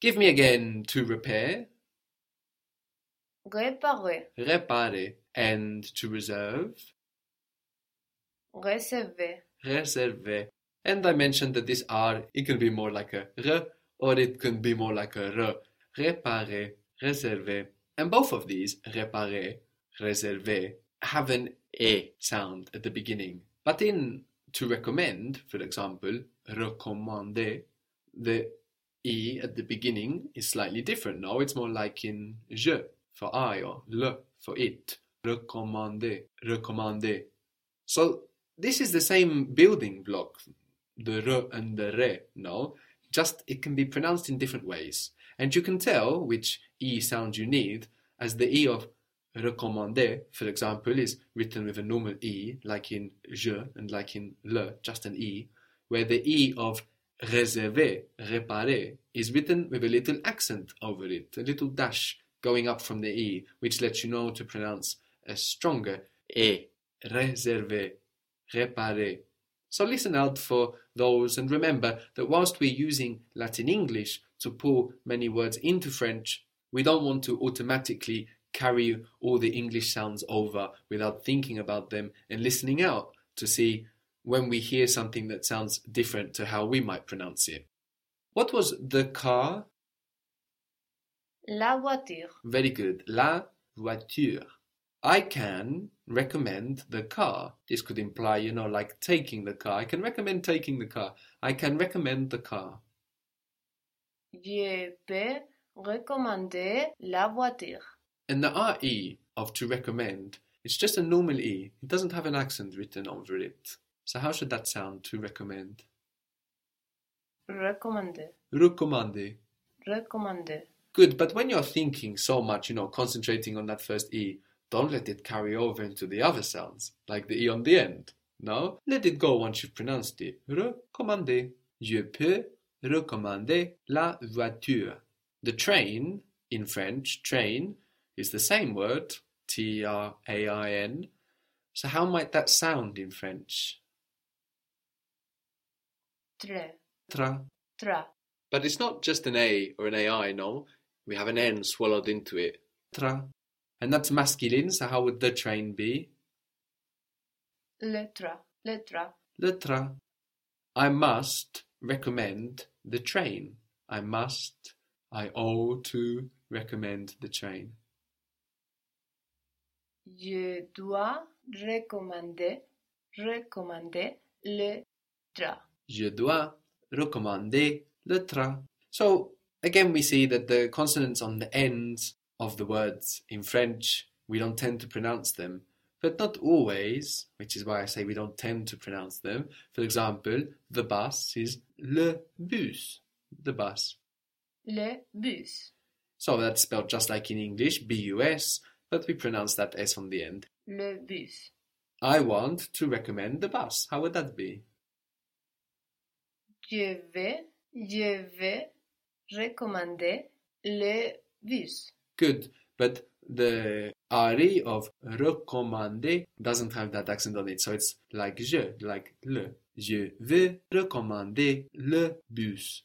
Give me again to repair, réparer, réparer, and to reserve, réserver, réserver. And I mentioned that this R, it can be more like a R or it can be more like a R. Réparer, réserver. And both of these, réparer, réserver, have an E sound at the beginning. But in to recommend, for example, recommander, the E at the beginning is slightly different. Now it's more like in je for I or le for it. Recommander, recommander. So this is the same building block, the re and the re, no? Just it can be pronounced in different ways. And you can tell which E sound you need as the E of recommander, for example, is written with a normal E, like in je and like in le, just an E, where the E of réserver, réparer, is written with a little accent over it, a little dash going up from the E, which lets you know to pronounce a stronger E, réserver, réparer. So listen out for those and remember that whilst we're using Latin English to pull many words into French, we don't want to automatically carry all the English sounds over without thinking about them and listening out to see when we hear something that sounds different to how we might pronounce it. What was the car? la voiture, Very good. La voiture. I can recommend the car. This could imply, you know, like taking the car. I can recommend taking the car. I can recommend the car. je peux recommander la voiture, And the RE of to recommend, it's just a normal E. It doesn't have an accent written over it. So how should that sound to recommend? recommander, Recommander. recommander, Good, but when you're thinking so much, you know, concentrating on that first E, don't let it carry over into the other sounds, like the E on the end. No, let it go once you've pronounced it. Recommander. Je peux recommander la voiture. The train, in French, train, is the same word, T R A I N. So how might that sound in French? Tra, Tra. tra, But it's not just an A or an AI, no. We have an N swallowed into it. Tra. And that's masculine, so how would the train be? le tra, le tra, Le tra. I must recommend the train. I must, I owe to recommend the train. je dois recommander, recommander le tra, Je dois recommander le train. So again, we see that the consonants on the ends of the words in French, we don't tend to pronounce them, but not always, which is why I say we don't tend to pronounce them. For example, the bus is le bus, the bus. le bus, So that's spelled just like in English, B-U-S, but we pronounce that S on the end. le bus, I want to recommend the bus. How would that be? Je vais, je vais recommander le bus, Good, but the RE of recommander doesn't have that accent on it, so it's like je, like le. Je veux recommander le bus.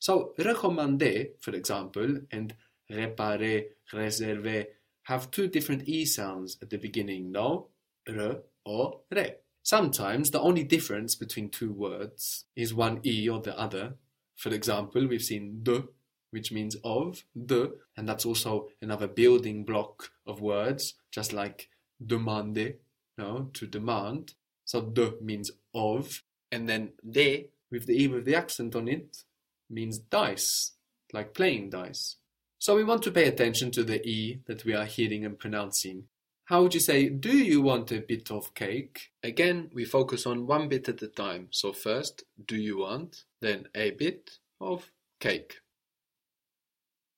So recommander, for example, and réparer, réserver have two different E sounds at the beginning, no? Re or re. Sometimes the only difference between two words is one E or the other. For example, we've seen de, which means of, de, and that's also another building block of words, just like demander, no, to demand. So de means of, and then de, with the E with the accent on it, means dice, like playing dice. So we want to pay attention to the E that we are hearing and pronouncing. How would you say, do you want a bit of cake? Again, we focus on one bit at a time. So first, do you want, then a bit of cake.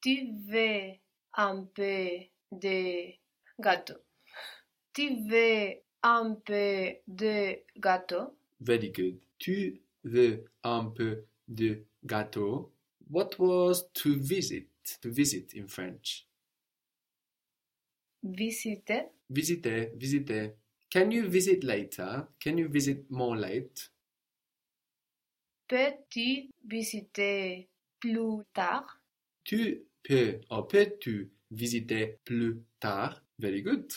tu veux un peu de gâteau, tu veux un peu de gâteau, Very good. Tu veux un peu de gâteau? What was to visit? To visit in French. visiter, Visiter, visiter. Can you visit later? Can you visit more late? peux-tu visiter plus tard, Tu peux or peux-tu visiter plus tard? Very good.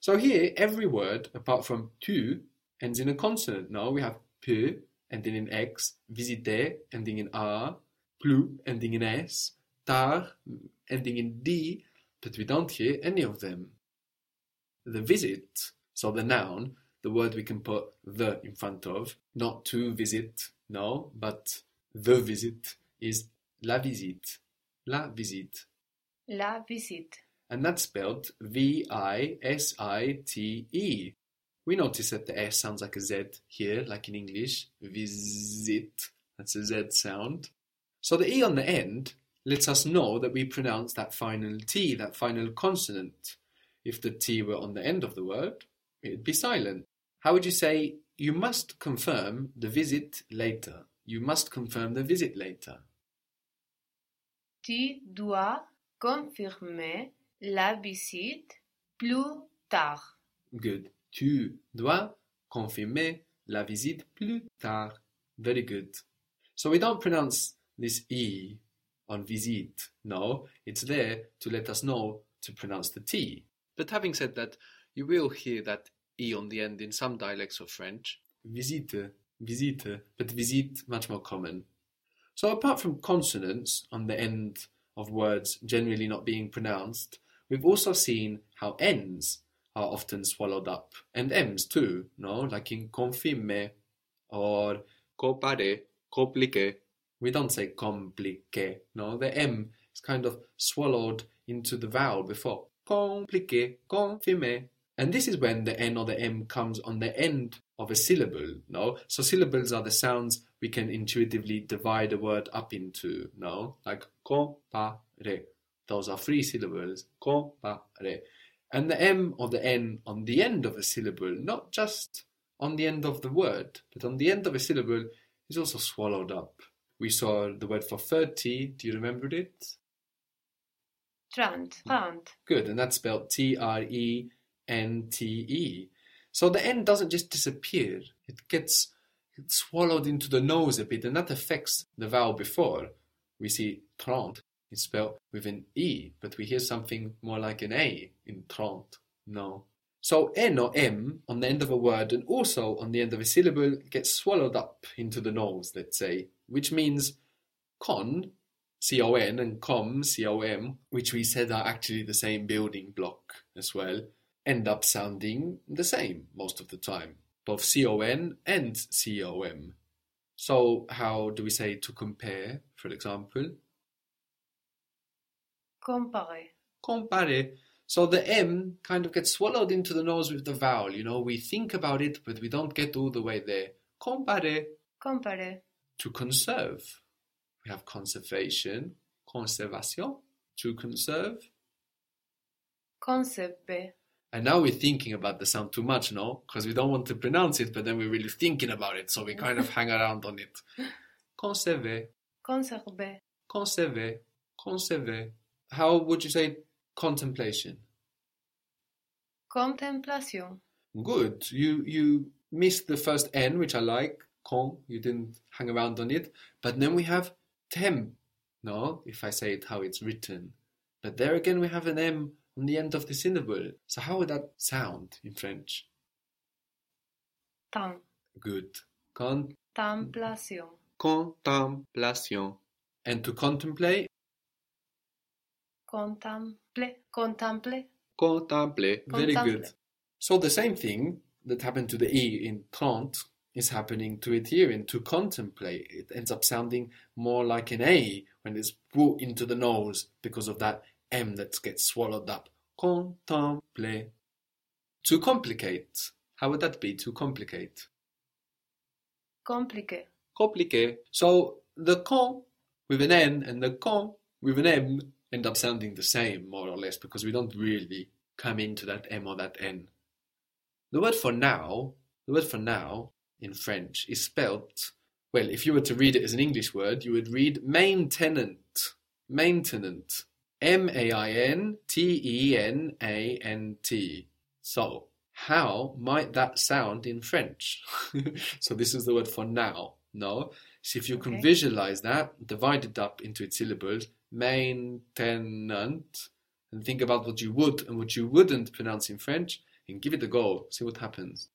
So here, every word apart from tu ends in a consonant. Now we have peut ending in x, visiter ending in r, plus ending in s, tard ending in d, but we don't hear any of them. The visit, so the noun, the word we can put the in front of, not to visit, no, but the visit is la visite. La visite. La visite. And that's spelled V I S I T E. We notice that the S sounds like a Z here, like in English. Visit. That's a Z sound. So the E on the end lets us know that we pronounce that final T, that final consonant. If the T were on the end of the word, it'd be silent. How would you say, you must confirm the visit later? You must confirm the visit later. Tu dois confirmer la visite plus tard. Good. Tu dois confirmer la visite plus tard. Very good. So we don't pronounce this E on visite. No, it's there to let us know to pronounce the T. But having said that, you will hear that E on the end in some dialects of French. Visite, visite, but visite much more common. So apart from consonants on the end of words generally not being pronounced, we've also seen how N's are often swallowed up, and M's too, no? Like in confirme or compare, complique. We don't say complique, no? The M is kind of swallowed into the vowel before. Complique, confirme. And this is when the N or the M comes on the end of a syllable, no? So syllables are the sounds we can intuitively divide a word up into, no? Like compare. Those are three syllables. Compare. And the M or the N on the end of a syllable, not just on the end of the word, but on the end of a syllable, is also swallowed up. We saw the word for 30. Do you remember it? Trente. Mm. Trente. Good, and that's spelled T R E N T E. So the N doesn't just disappear, it gets swallowed into the nose a bit, and that affects the vowel before. We see trente is spelled with an E, but we hear something more like an A in trente. No. So N or M on the end of a word and also on the end of a syllable gets swallowed up into the nose, let's say, which means con, C O N, and com, C O M, which we said are actually the same building block as well, end up sounding the same most of the time, both C O N and C O M. So, how do we say to compare, for example? Compare. compare. So the M kind of gets swallowed into the nose with the vowel. You know, we think about it, but we don't get all the way there. Compare Compare. to conserve. We have conservation, conservation, to conserve. Conserver. And now we're thinking about the sound too much, no? Because we don't want to pronounce it, but then we're really thinking about it, so we kind of hang around on it. Conserve. Conserve. Conserve. Conserve. How would you say contemplation? Contemplation. Good. You you missed the first N, which I like. Con. You didn't hang around on it. But then we have tem. No, if I say it how it's written. But there again we have an M on the end of the syllable. So how would that sound in French? Tem. Good. Con Contemplation. contemplation. And to contemplate, Contemple. Contemple. contemple. Very Contemple. good. So the same thing that happened to the E in trente is happening to it here in to contemplate. It ends up sounding more like an A when it's brought into the nose because of that M that gets swallowed up. Contemple. To complicate. How would that be? To complicate. Compliqué. Compliqué. So the con with an N and the con with an M end up sounding the same, more or less, because we don't really come into that M or that N. The word for now, the word for now in French is spelt, well, if you were to read it as an English word, you would read maintenance. Maintenance. M A I N T E N A N T. So, how might that sound in French? so, this is the word for now. No? So if you can visualize that, divide it up into its syllables, maintenant, and think about what you would and what you wouldn't pronounce in French, and give it a go. See what happens.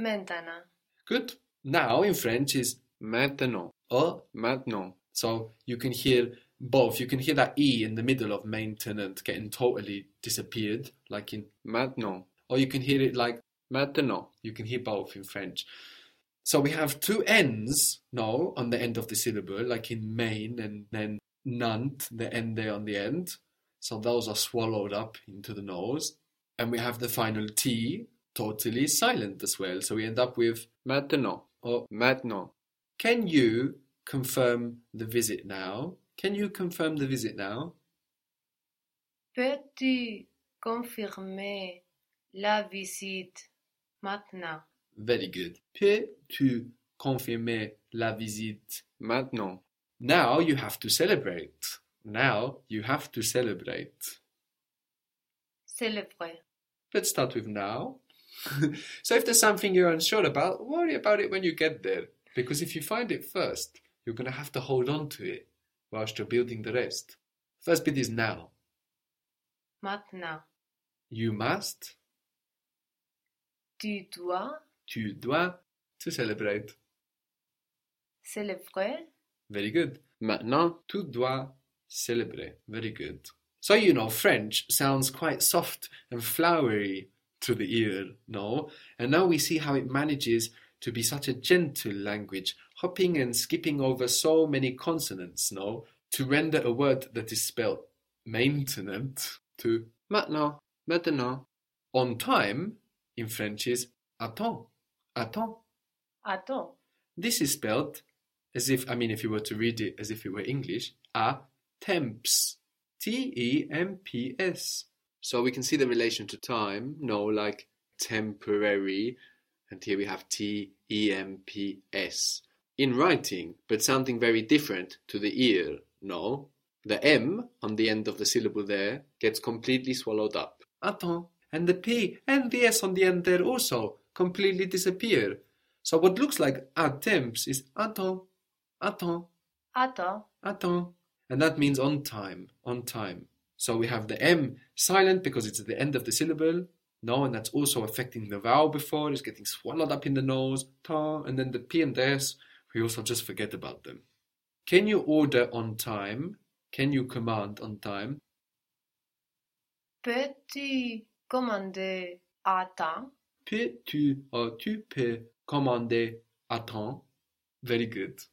Maintenant. Good. Now in French is maintenant or maintenant. So you can hear both. You can hear that E in the middle of maintenant getting totally disappeared, like in maintenant. Or you can hear it like maintenant. You can hear both in French. So we have two N's no on the end of the syllable, like in main and then nant, the N there on the end. So those are swallowed up into the nose. And we have the final T totally silent as well. So we end up with maintenant or maintenant. Can you confirm the visit now? Can you confirm the visit now? Peux-tu confirmer la visite maintenant? Very good. Peux-tu confirmer la visite maintenant? Now you have to celebrate. Now you have to celebrate. Célébrer. Let's start with now. so if there's something you're unsure about, worry about it when you get there. Because if you find it first, you're going to have to hold on to it whilst you're building the rest. First bit is now. Maintenant. You must, Tu dois tu dois, to celebrate. célébrer. Very good. Maintenant, tu dois célébrer. Very good. So, you know, French sounds quite soft and flowery to the ear, no? And now we see how it manages to be such a gentle language, hopping and skipping over so many consonants, no? To render a word that is spelled maintenant to maintenant, maintenant. On time in French is attends, attends. Attends. This is spelled as if, I mean, if you were to read it as if it were English, a temps. T E M P S. So we can see the relation to time, no, like temporary, and here we have T E M P S. In writing, but something very different to the ear, no? The M on the end of the syllable there gets completely swallowed up. Attends. And the P and the S on the end there also completely disappear. So what looks like attempts is attends, attends, Attends. attends. And that means on time, on time. So we have the M silent because it's at the end of the syllable. No, and that's also affecting the vowel before. It's getting swallowed up in the nose. Ta, and then the P and the S, we also just forget about them. Can you order on time? Can you command on time? Peux-tu commander à temps? Peux-tu or tu peux commander à temps? Very good.